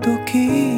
do que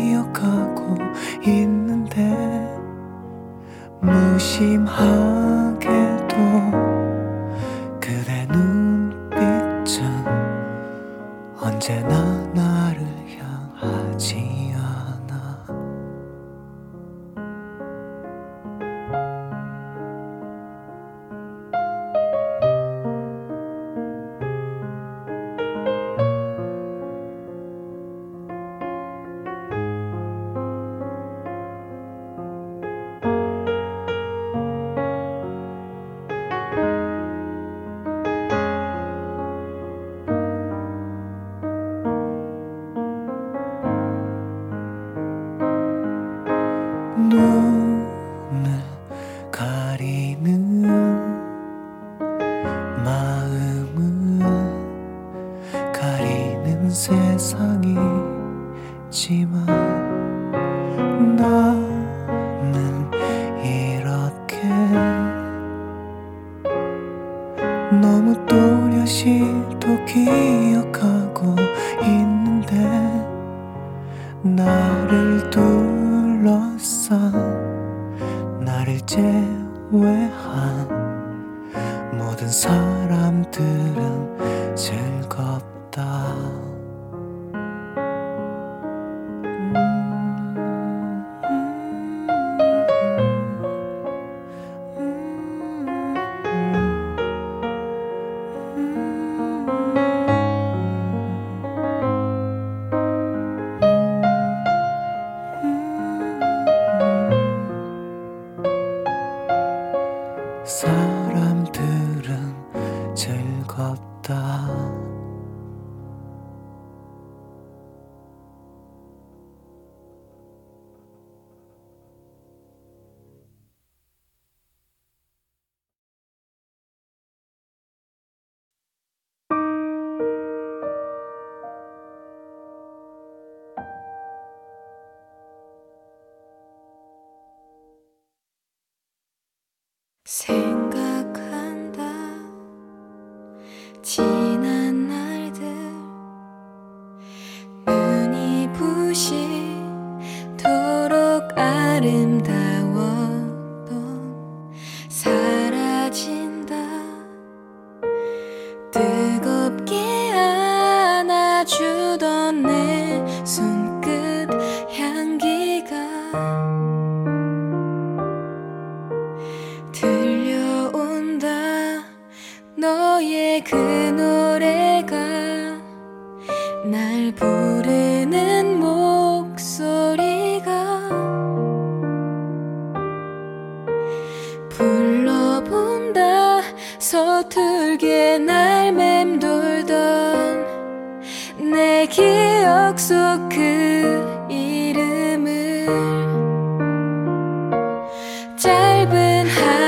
I've been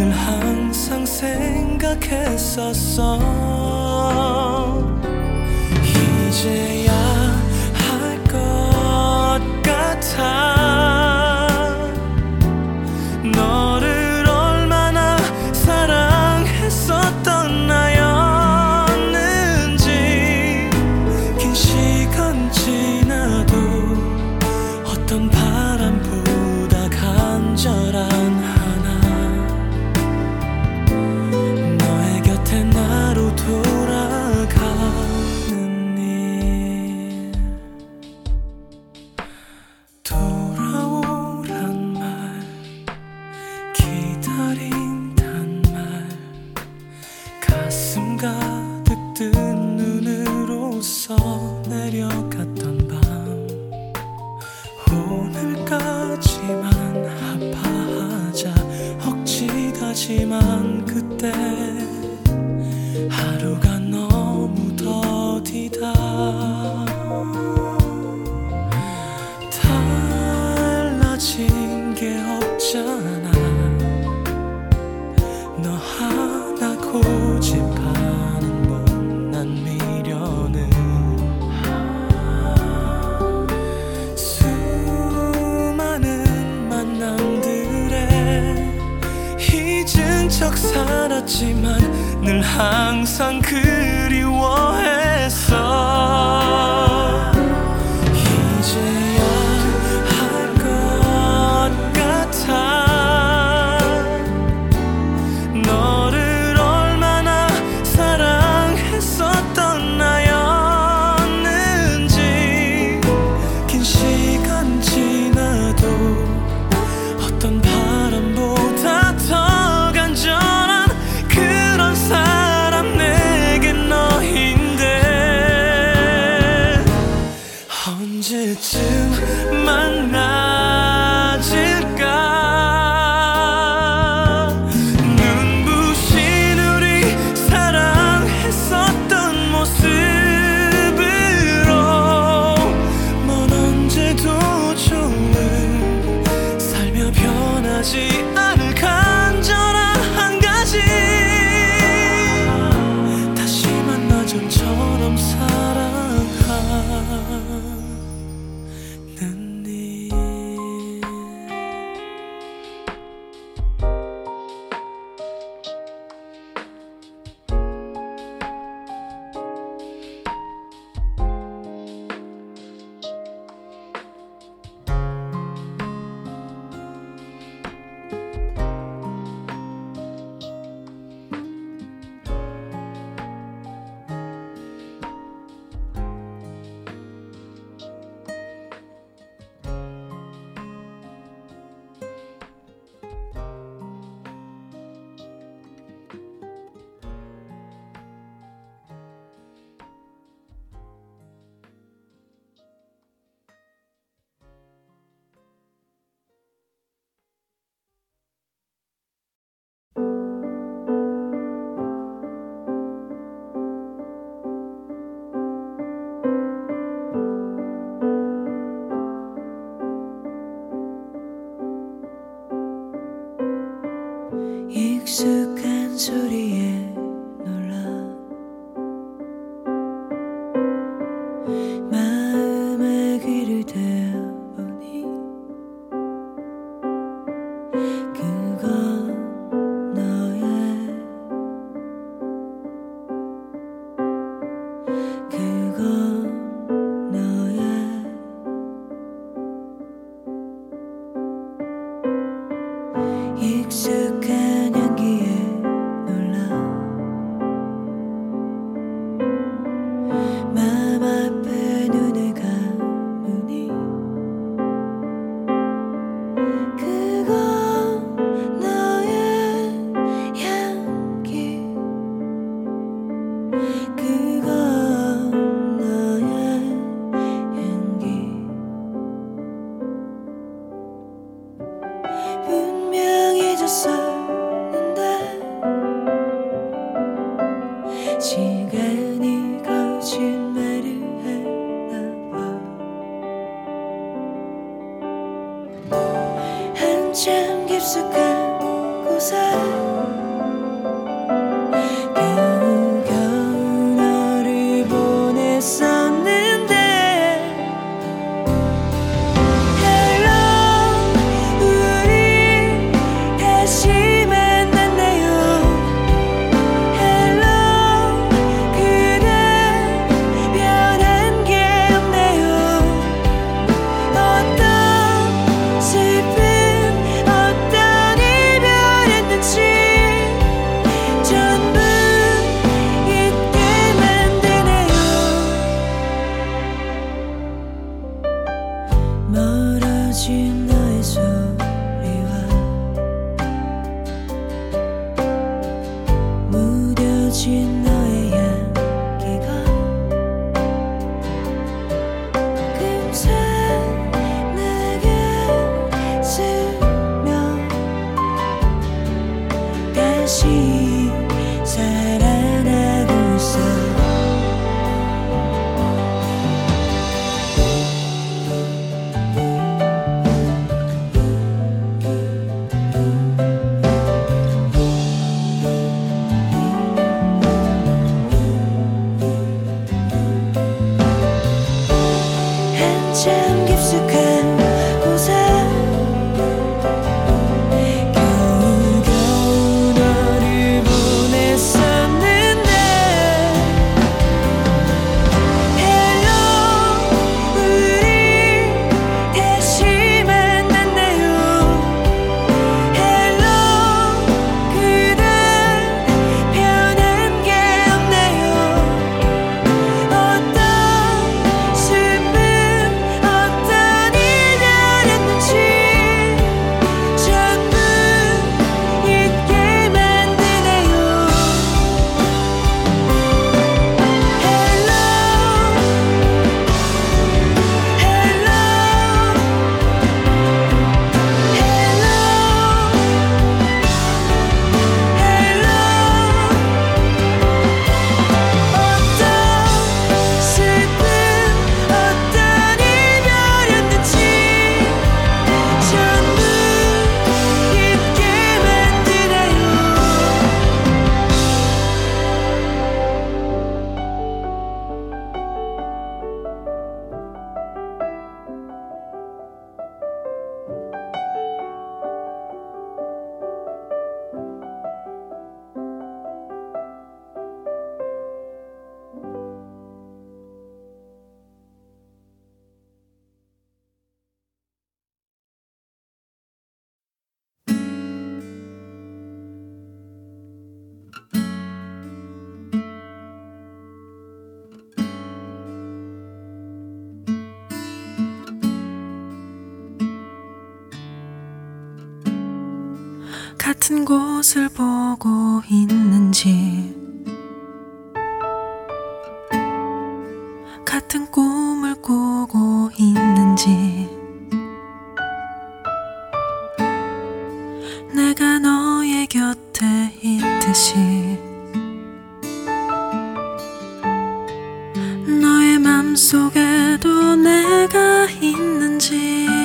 늘 항상 생각했었어. 이제야 같은 곳을 보고 있는지. 같은 꿈을 꾸고 있는지. 내가 너의 곁에 있듯이. 너의 맘속에도 내가 있는지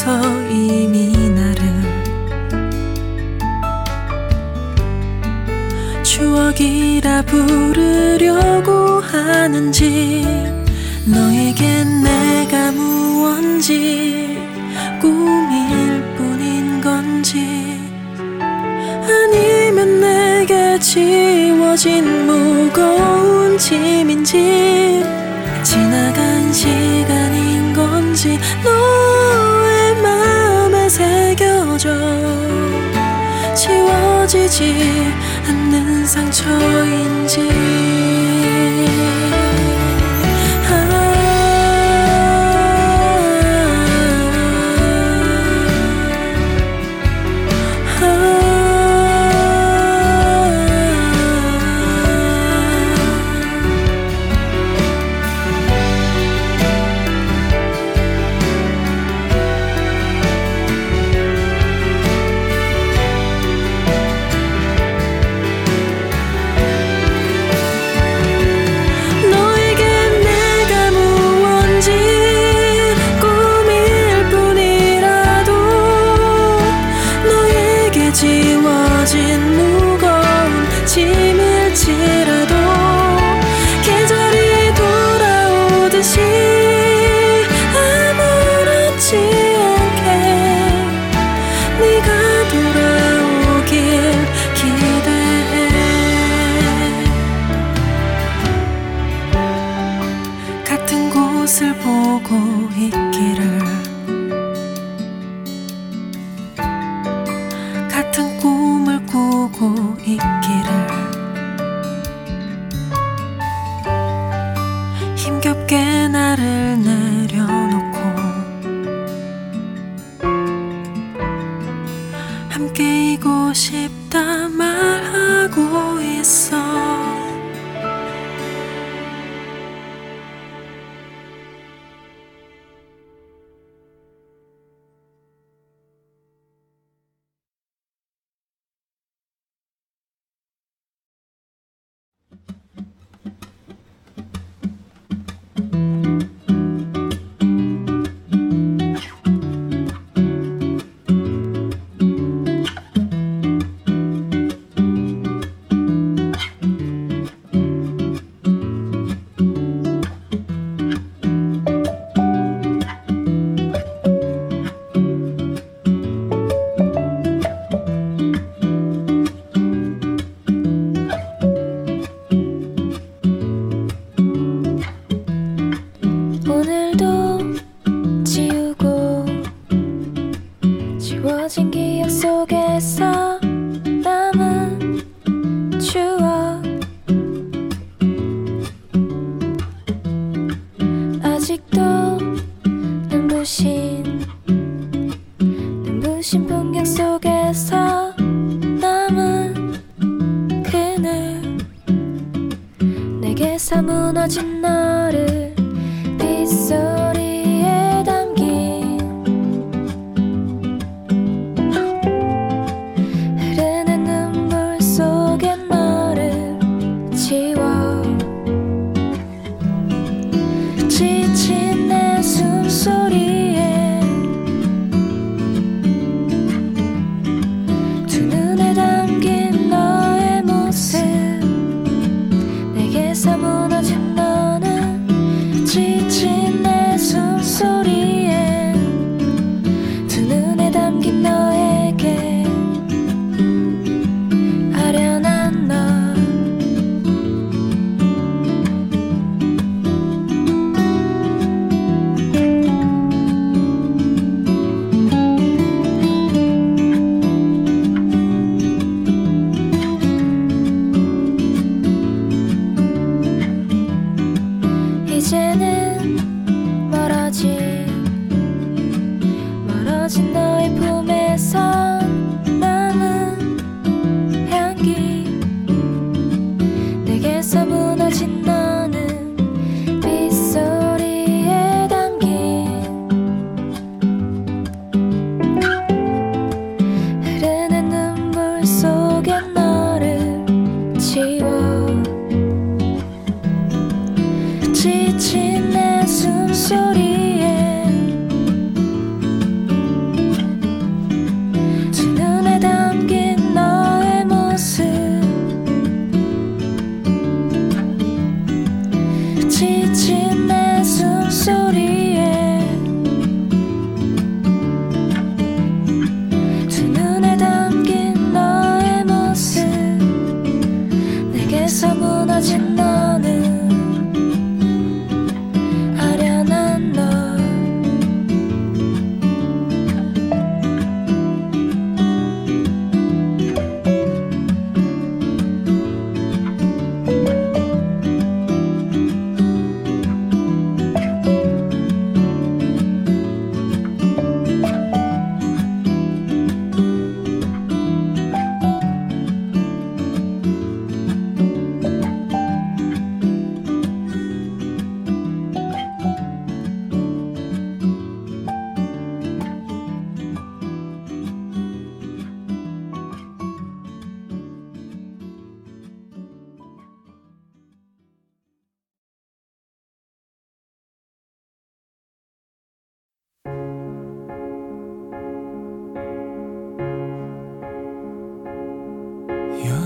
어째서 이미 나를 추억이라 부르려고 하는지 너에겐 내가 무언지 꿈일 뿐인 건지 아니면 내게 지워진 무거운 짐인지 지워지지 않는 상처인지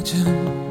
间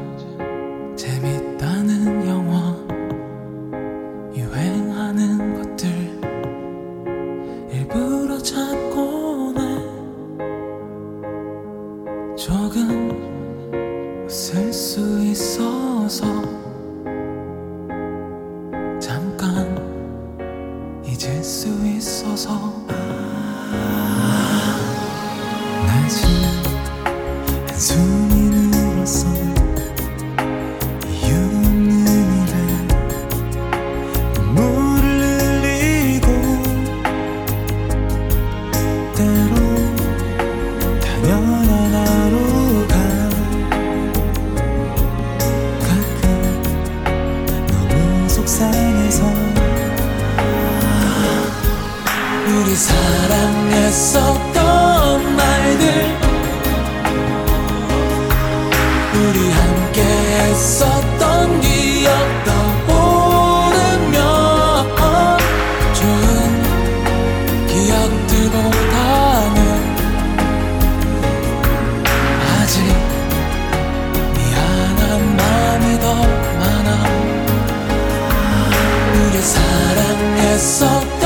vessel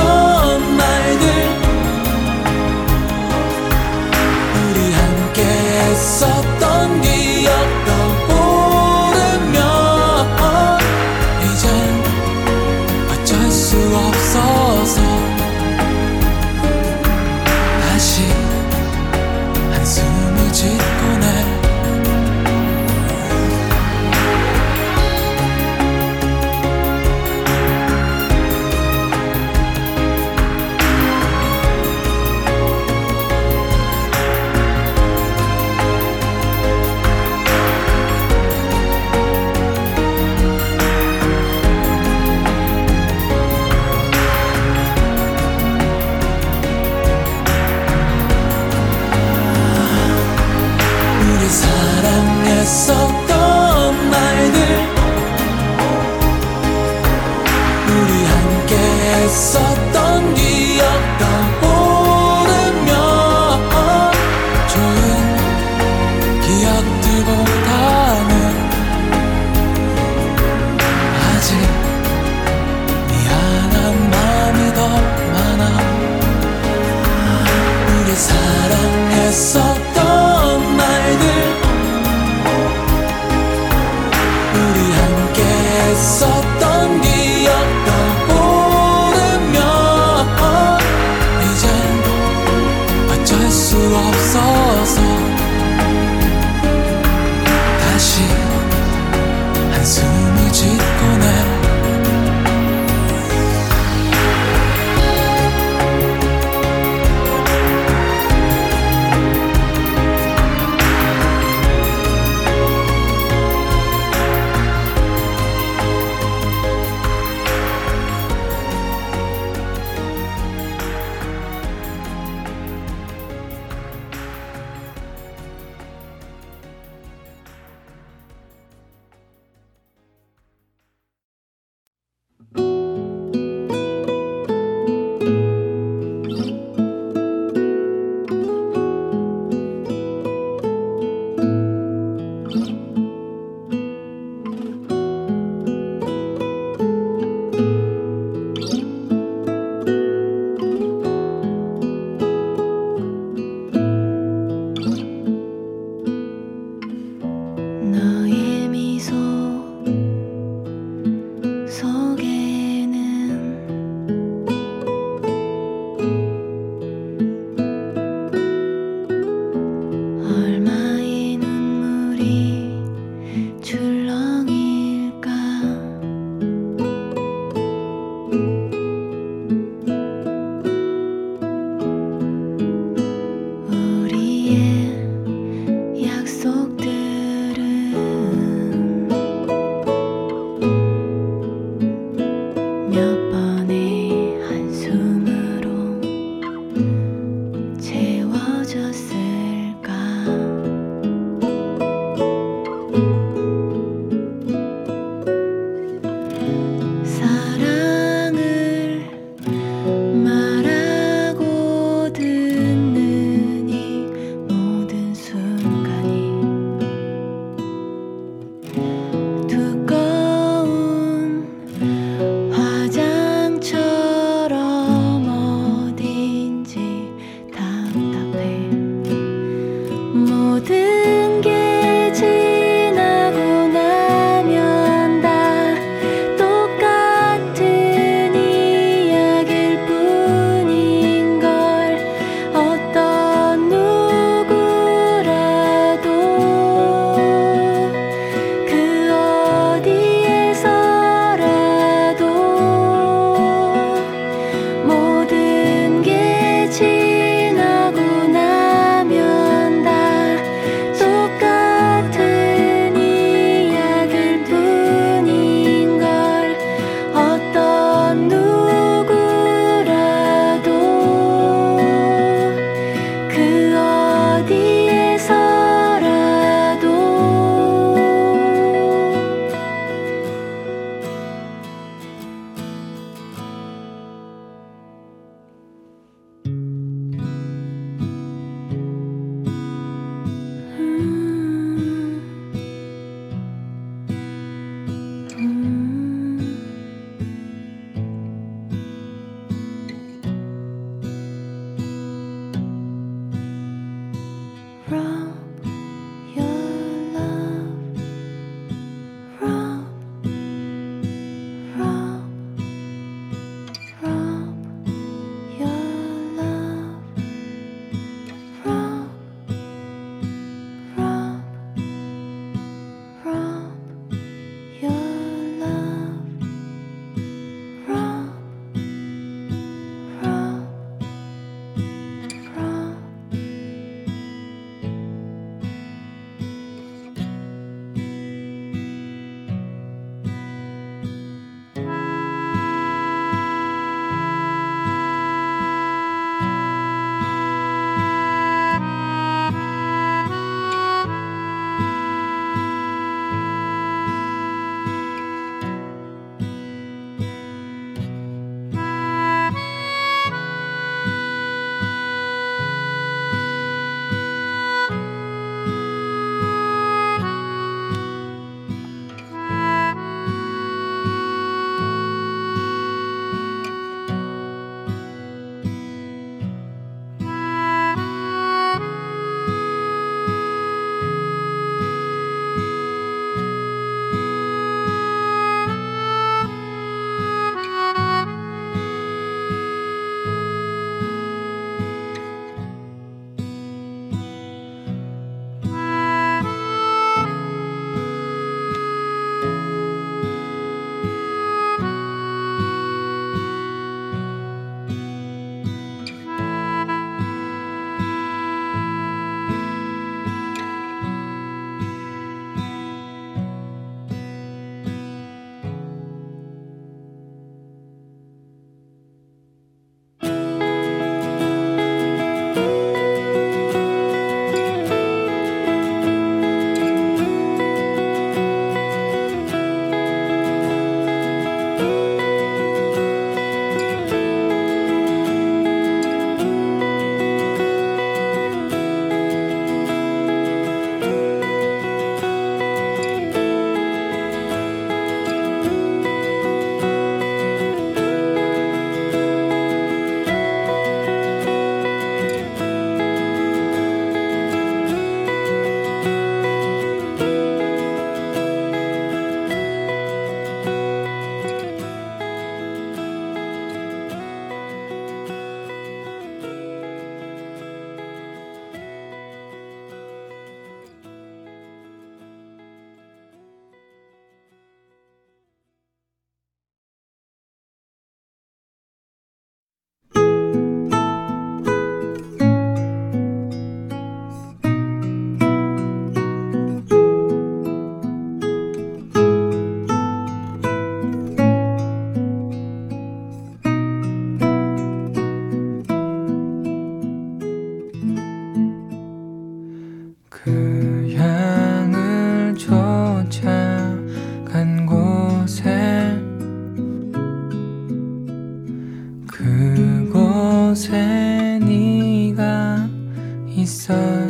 side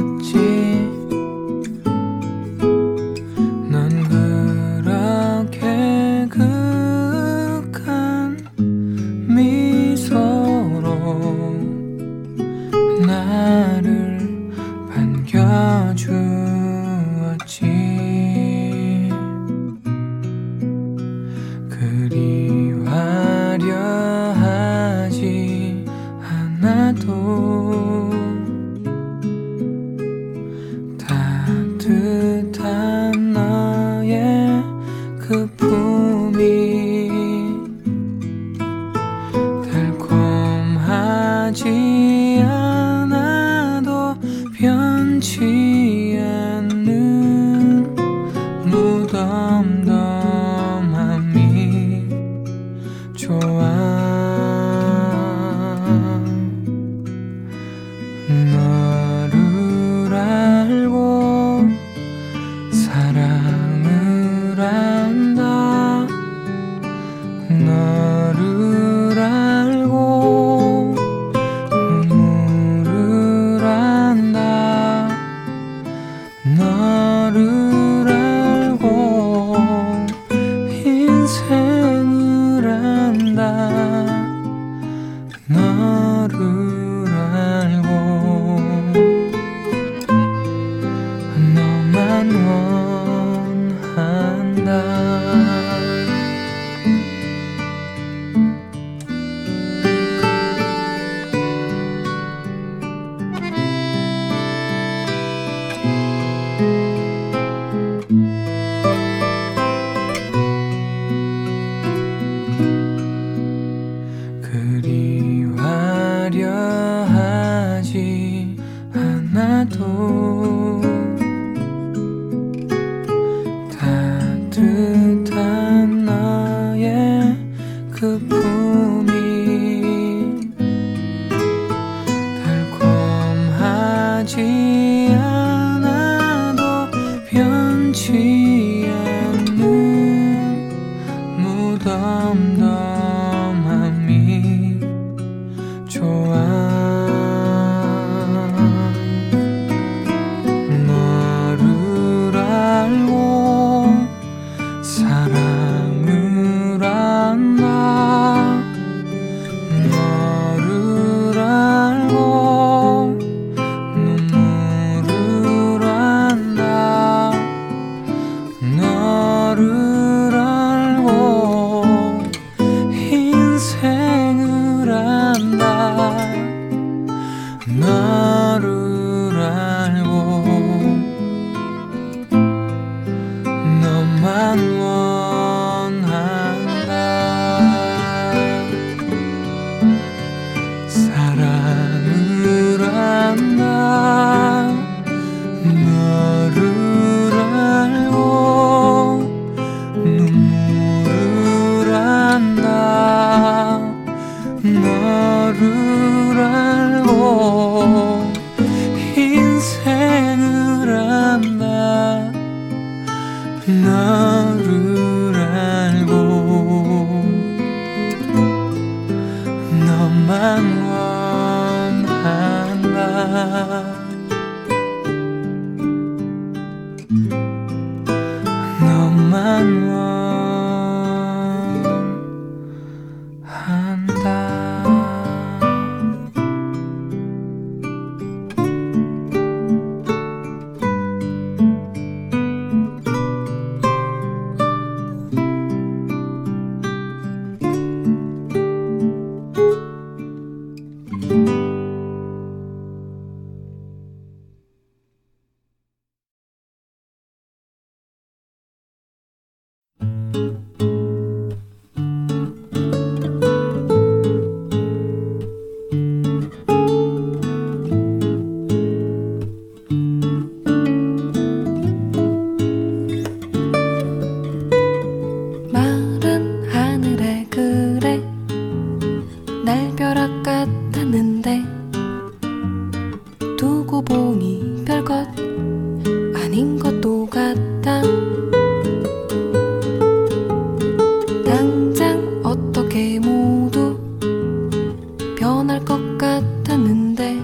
같았는데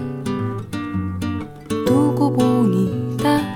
두고 보니 다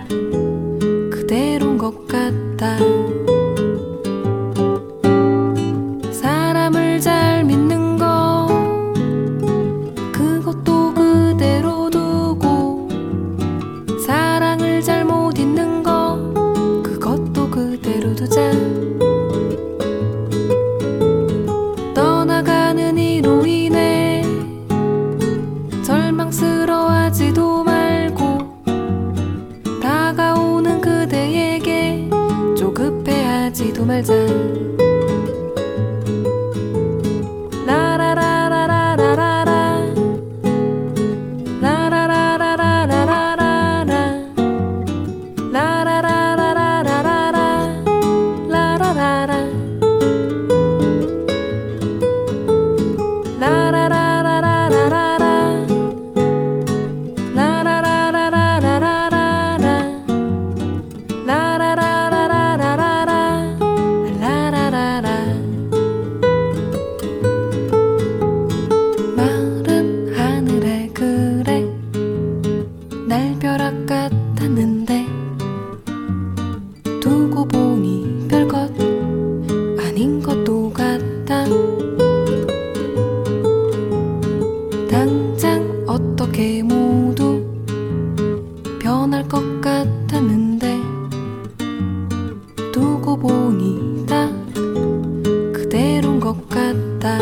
kata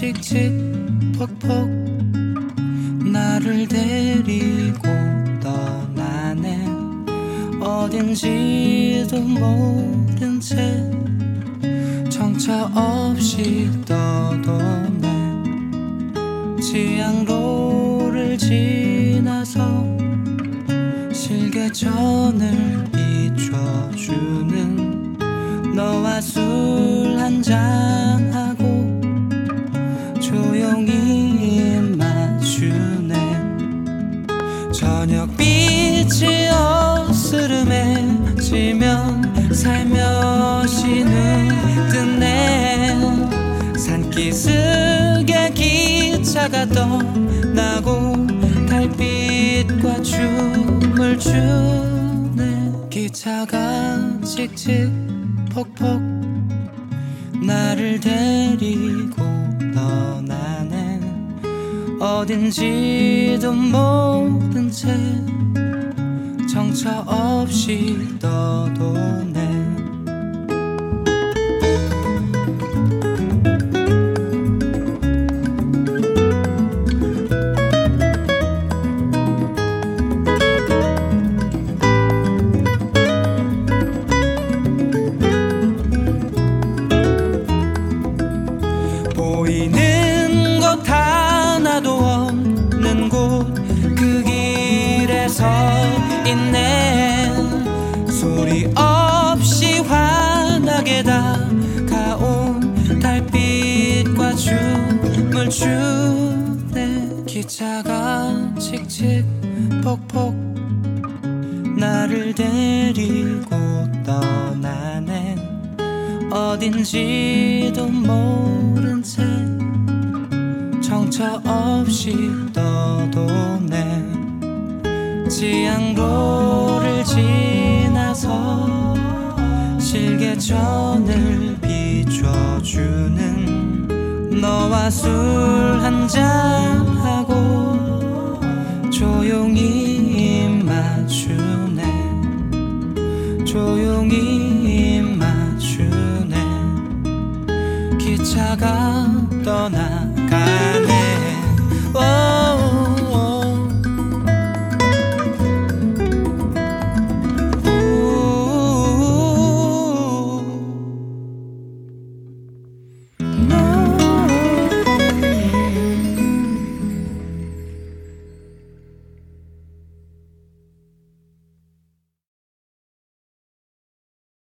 칙칙 퍽퍽 나를 데리고 떠나네. 어딘지도 모르